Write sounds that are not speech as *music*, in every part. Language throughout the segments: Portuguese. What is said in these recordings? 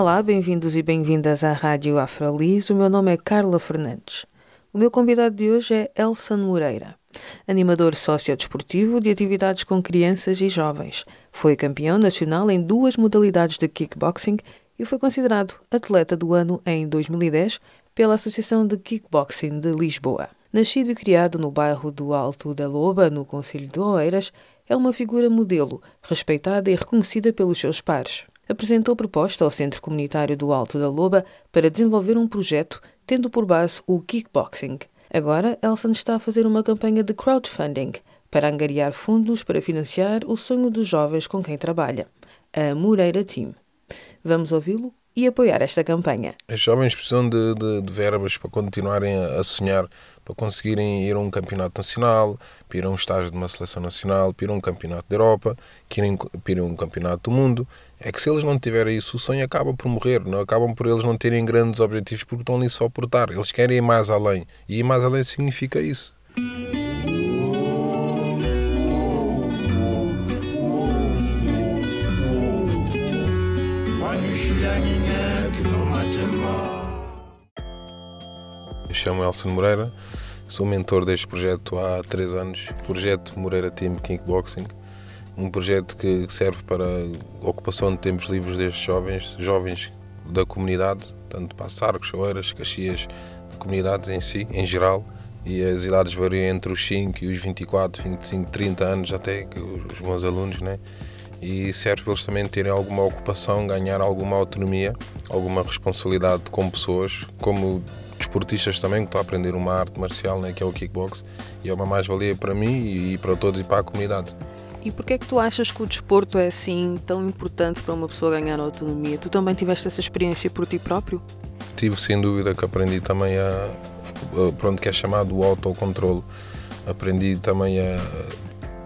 Olá, bem-vindos e bem-vindas à Rádio Afrolis. O meu nome é Carla Fernandes. O meu convidado de hoje é Elson Moreira, animador sociodesportivo de atividades com crianças e jovens. Foi campeão nacional em duas modalidades de kickboxing e foi considerado atleta do ano em 2010 pela Associação de Kickboxing de Lisboa. Nascido e criado no bairro do Alto da Loba, no Conselho de Oeiras, é uma figura modelo, respeitada e reconhecida pelos seus pares. Apresentou proposta ao Centro Comunitário do Alto da Loba para desenvolver um projeto tendo por base o kickboxing. Agora, Elson está a fazer uma campanha de crowdfunding para angariar fundos para financiar o sonho dos jovens com quem trabalha, a Moreira Team. Vamos ouvi-lo e apoiar esta campanha. Os jovens precisam de, de, de verbas para continuarem a, sonhar, para conseguirem ir a um campeonato nacional, para ir a um estágio de uma seleção nacional, para ir a um campeonato da Europa, para ir, a um campeonato do mundo. É que se eles não tiverem isso, o sonho acaba por morrer, não acabam por eles não terem grandes objetivos porque estão ali só por estar. Eles querem ir mais além. E ir mais além significa isso. Chamo Elson Moreira, sou mentor deste projeto há três anos, projeto Moreira Team Kickboxing, um projeto que serve para a ocupação de tempos livres destes jovens, jovens da comunidade, tanto para Sarcos, Oeiras, Caxias, comunidades em si, em geral, e as idades variam entre os 5 e os 24, 25, 30 anos até, que os meus alunos, né? e serve para eles também terem alguma ocupação, ganhar alguma autonomia, alguma responsabilidade com pessoas, como desportistas também, que estão a aprender uma arte marcial, né, que é o kickbox, e é uma mais-valia para mim e para todos e para a comunidade. E porquê é que tu achas que o desporto é assim tão importante para uma pessoa ganhar autonomia? Tu também tiveste essa experiência por ti próprio? Tive sem dúvida que aprendi também a, pronto que é chamado o autocontrole. Aprendi também a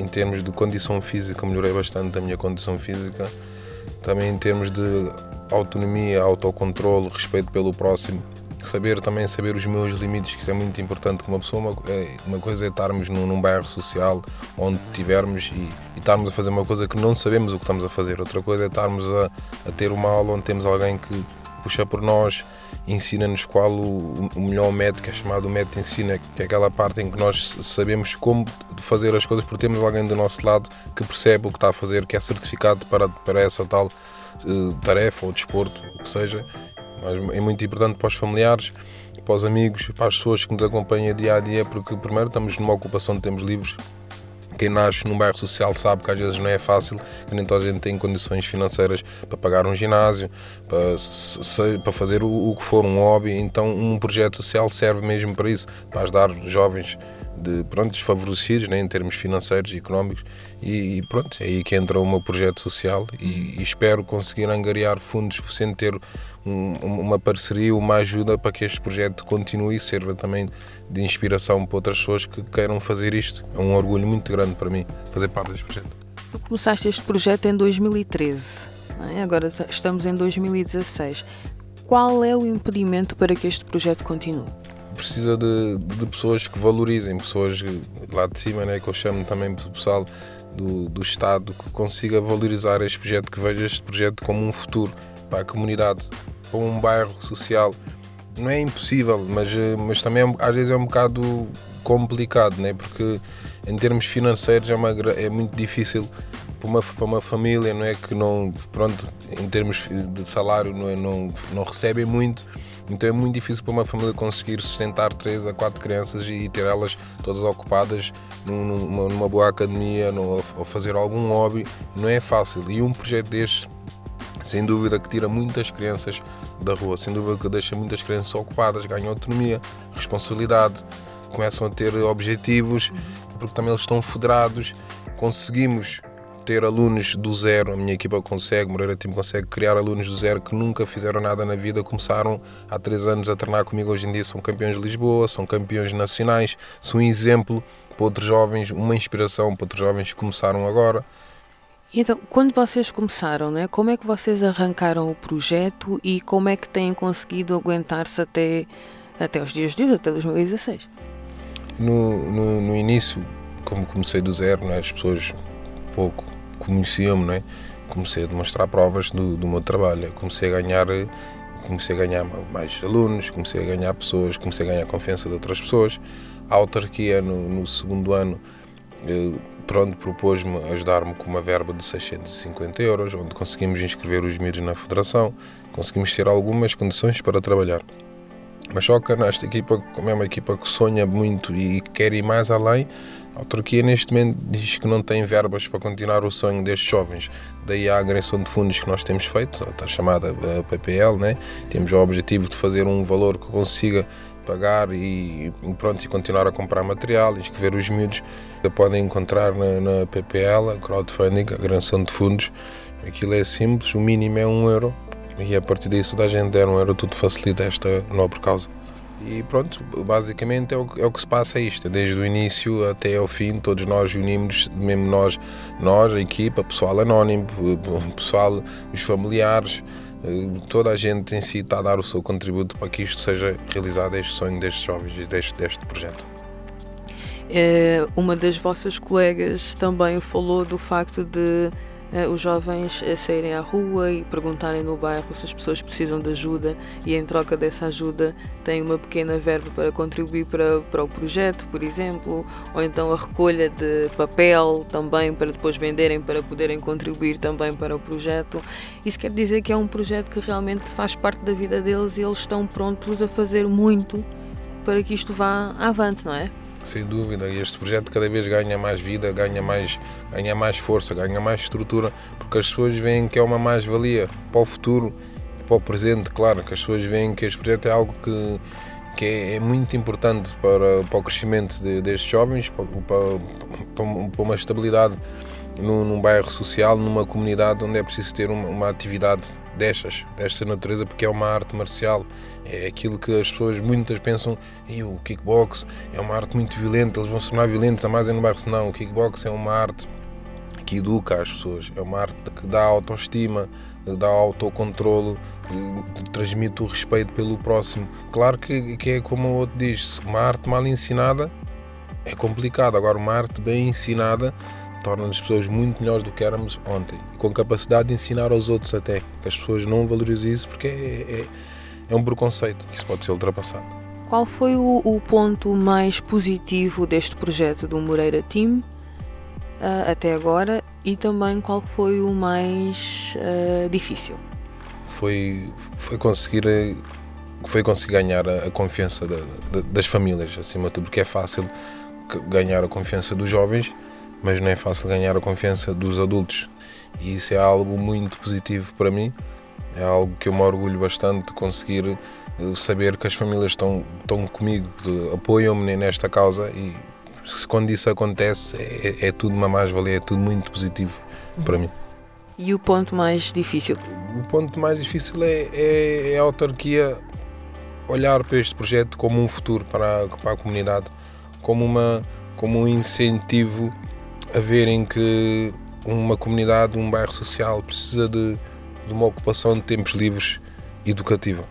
em termos de condição física, melhorei bastante a minha condição física. Também em termos de autonomia, autocontrole, respeito pelo próximo. Saber também saber os meus limites, que isso é muito importante. Uma pessoa, uma, é, uma coisa é estarmos num, num bairro social onde estivermos e, e, estarmos a fazer uma coisa que não sabemos o que estamos a fazer. Outra coisa é estarmos a, a ter uma aula onde temos alguém que puxa por nós, ensina-nos qual o, o, melhor método, que é chamado método ensina, que é aquela parte em que nós sabemos como fazer as coisas, porque temos alguém do nosso lado que percebe o que está a fazer, que é certificado para, para essa tal uh, tarefa ou desporto, o que seja. Mas é muito importante para os familiares, para os amigos, para as pessoas que nos acompanham dia a dia, porque primeiro estamos numa ocupação de tempos livres quem nasce num bairro social sabe que às vezes não é fácil, que nem toda a gente tem condições financeiras para pagar um ginásio, para, para fazer o, o, que for um hobby. Então, um projeto social serve mesmo para isso, para ajudar jovens de, pronto, desfavorecidos né, em termos financeiros e económicos. E, e, pronto, é aí que entra o meu projeto social e, e espero conseguir angariar fundos suficientes, ter um, uma parceria, uma ajuda para que este projeto continue e sirva também de inspiração para outras pessoas que queiram fazer isto. É um orgulho muito grande para mim fazer parte deste projeto. Tu começaste este projeto em 2013, é? agora estamos em 2016. Qual é o impedimento para que este projeto continue? Precisa de, de, pessoas que valorizem, pessoas lá de cima, né, que eu chamo também pessoal do, do Estado, que consiga valorizar este projeto, que veja este projeto como um futuro para a comunidade, para um bairro social. Não é impossível, mas, mas também é, às vezes é um bocado complicado, né? porque em termos financeiros é, uma, é muito difícil para uma, para uma família não é que não pronto em termos de salário não, é, não, não recebem muito então é muito difícil para uma família conseguir sustentar três a quatro crianças e ter elas todas ocupadas numa, numa boa academia ou fazer algum hobby. Não é fácil. E um projeto deste, sem dúvida, que tira muitas crianças da rua, sem dúvida que deixa muitas crianças ocupadas, ganham autonomia, responsabilidade, começam a ter objetivos, porque também eles estão federados. Conseguimos ter alunos do zero, a minha equipa consegue, Moreira Time consegue criar alunos do zero que nunca fizeram nada na vida, começaram há três anos a treinar comigo, hoje em dia são campeões de Lisboa, são campeões nacionais, são um exemplo para outros jovens, uma inspiração para outros jovens que começaram agora. Então, quando vocês começaram, né, como é que vocês arrancaram o projeto e como é que têm conseguido aguentar-se até, até os dias de hoje, até 2016? No, no, no início, como comecei do zero, né, as pessoas pouco conheciam-me, né, comecei a demonstrar provas do, do meu trabalho, comecei a ganhar comecei a ganhar mais alunos, comecei a ganhar pessoas, comecei a ganhar confiança de outras pessoas. A autarquia no, no segundo ano eh, pronto, propôs-me ajudar-me com uma verba de 650 euros, onde conseguimos inscrever os miúdos na federação, conseguimos ter algumas condições para trabalhar. Mas só que nesta equipa, como é uma equipa que sonha muito e quer ir mais além, a autarquia neste momento diz que não tem verbas para continuar o sonho destes jovens. Daí a agressão de fundos que nós temos feito, a chamada PPL, né? temos o objetivo de fazer um valor que consiga pagar e, pronto, e continuar a comprar material, inscrever os miúdos. Podem encontrar na, na PPL, crowdfunding, agressão de fundos. Aquilo é simples, o mínimo é um euro e a partir disso da gente der um euro, tudo facilita esta nobre causa. E pronto, basicamente é o, é o que se passa é isto, desde o início até ao fim, todos nós unimos, mesmo nós, nós, a equipa, pessoal anónimo, *laughs* pessoal, os familiares, eh, toda a gente em si está a dar o seu contributo para que isto seja realizado, este sonho destes jovens e deste, deste projeto. É, uma das vossas colegas também falou do facto de os jovens saírem à rua e perguntarem no bairro se as pessoas precisam de ajuda e em troca dessa ajuda têm uma pequena verba para contribuir para, para o projeto, por exemplo, ou então a recolha de papel também para depois venderem para poderem contribuir também para o projeto. Isso quer dizer que é um projeto que realmente faz parte da vida deles e eles estão prontos a fazer muito para que isto vá avante, não é? Sem dúvida, e este projeto cada vez ganha mais vida, ganha mais, ganha mais força, ganha mais estrutura, porque as pessoas veem que é uma mais-valia para o futuro e para o presente. Claro que as pessoas veem que este projeto é algo que, que é, é muito importante para, para o crescimento de, destes jovens, para, para, para uma estabilidade num, num, bairro social, numa comunidade onde é preciso ter uma, uma atividade destas, desta natureza, porque é uma arte marcial. É aquilo que as pessoas muitas pensam, e o kickbox é uma arte muito violenta, eles vão se tornar violentos, a mais é no bairro. Não, o kickbox é uma arte que educa as pessoas, é uma arte que dá autoestima, dá autocontrolo, transmite o respeito pelo próximo. Claro que, que é como o outro diz, uma arte mal ensinada é complicado, agora uma arte bem ensinada torna as pessoas muito melhores do que éramos ontem. E com capacidade de ensinar aos outros até. Que as pessoas não valorizam isso porque é, é, é um preconceito que isso pode ser ultrapassado. Qual foi o, o ponto mais positivo deste projeto do Moreira Team uh, até agora e também qual foi o mais uh, difícil? Foi, foi conseguir foi conseguir ganhar a, a confiança da, da, das famílias, acima de tudo, porque é fácil ganhar a confiança dos jovens, mas não é fácil ganhar a confiança dos adultos. E isso é algo muito positivo para mim, é algo que eu me orgulho bastante de conseguir eh, saber que as famílias estão, estão comigo, apoiam-me nesta causa e quando isso acontece é, é tudo uma mais-valia, é tudo muito positivo para mim. E o ponto mais difícil? O ponto mais difícil é, é, é a autarquia olhar para este projeto como um futuro para a, para a comunidade, como, uma, como um incentivo a verem que uma comunidade, um bairro social precisa de, de uma ocupação de tempos livres educativa.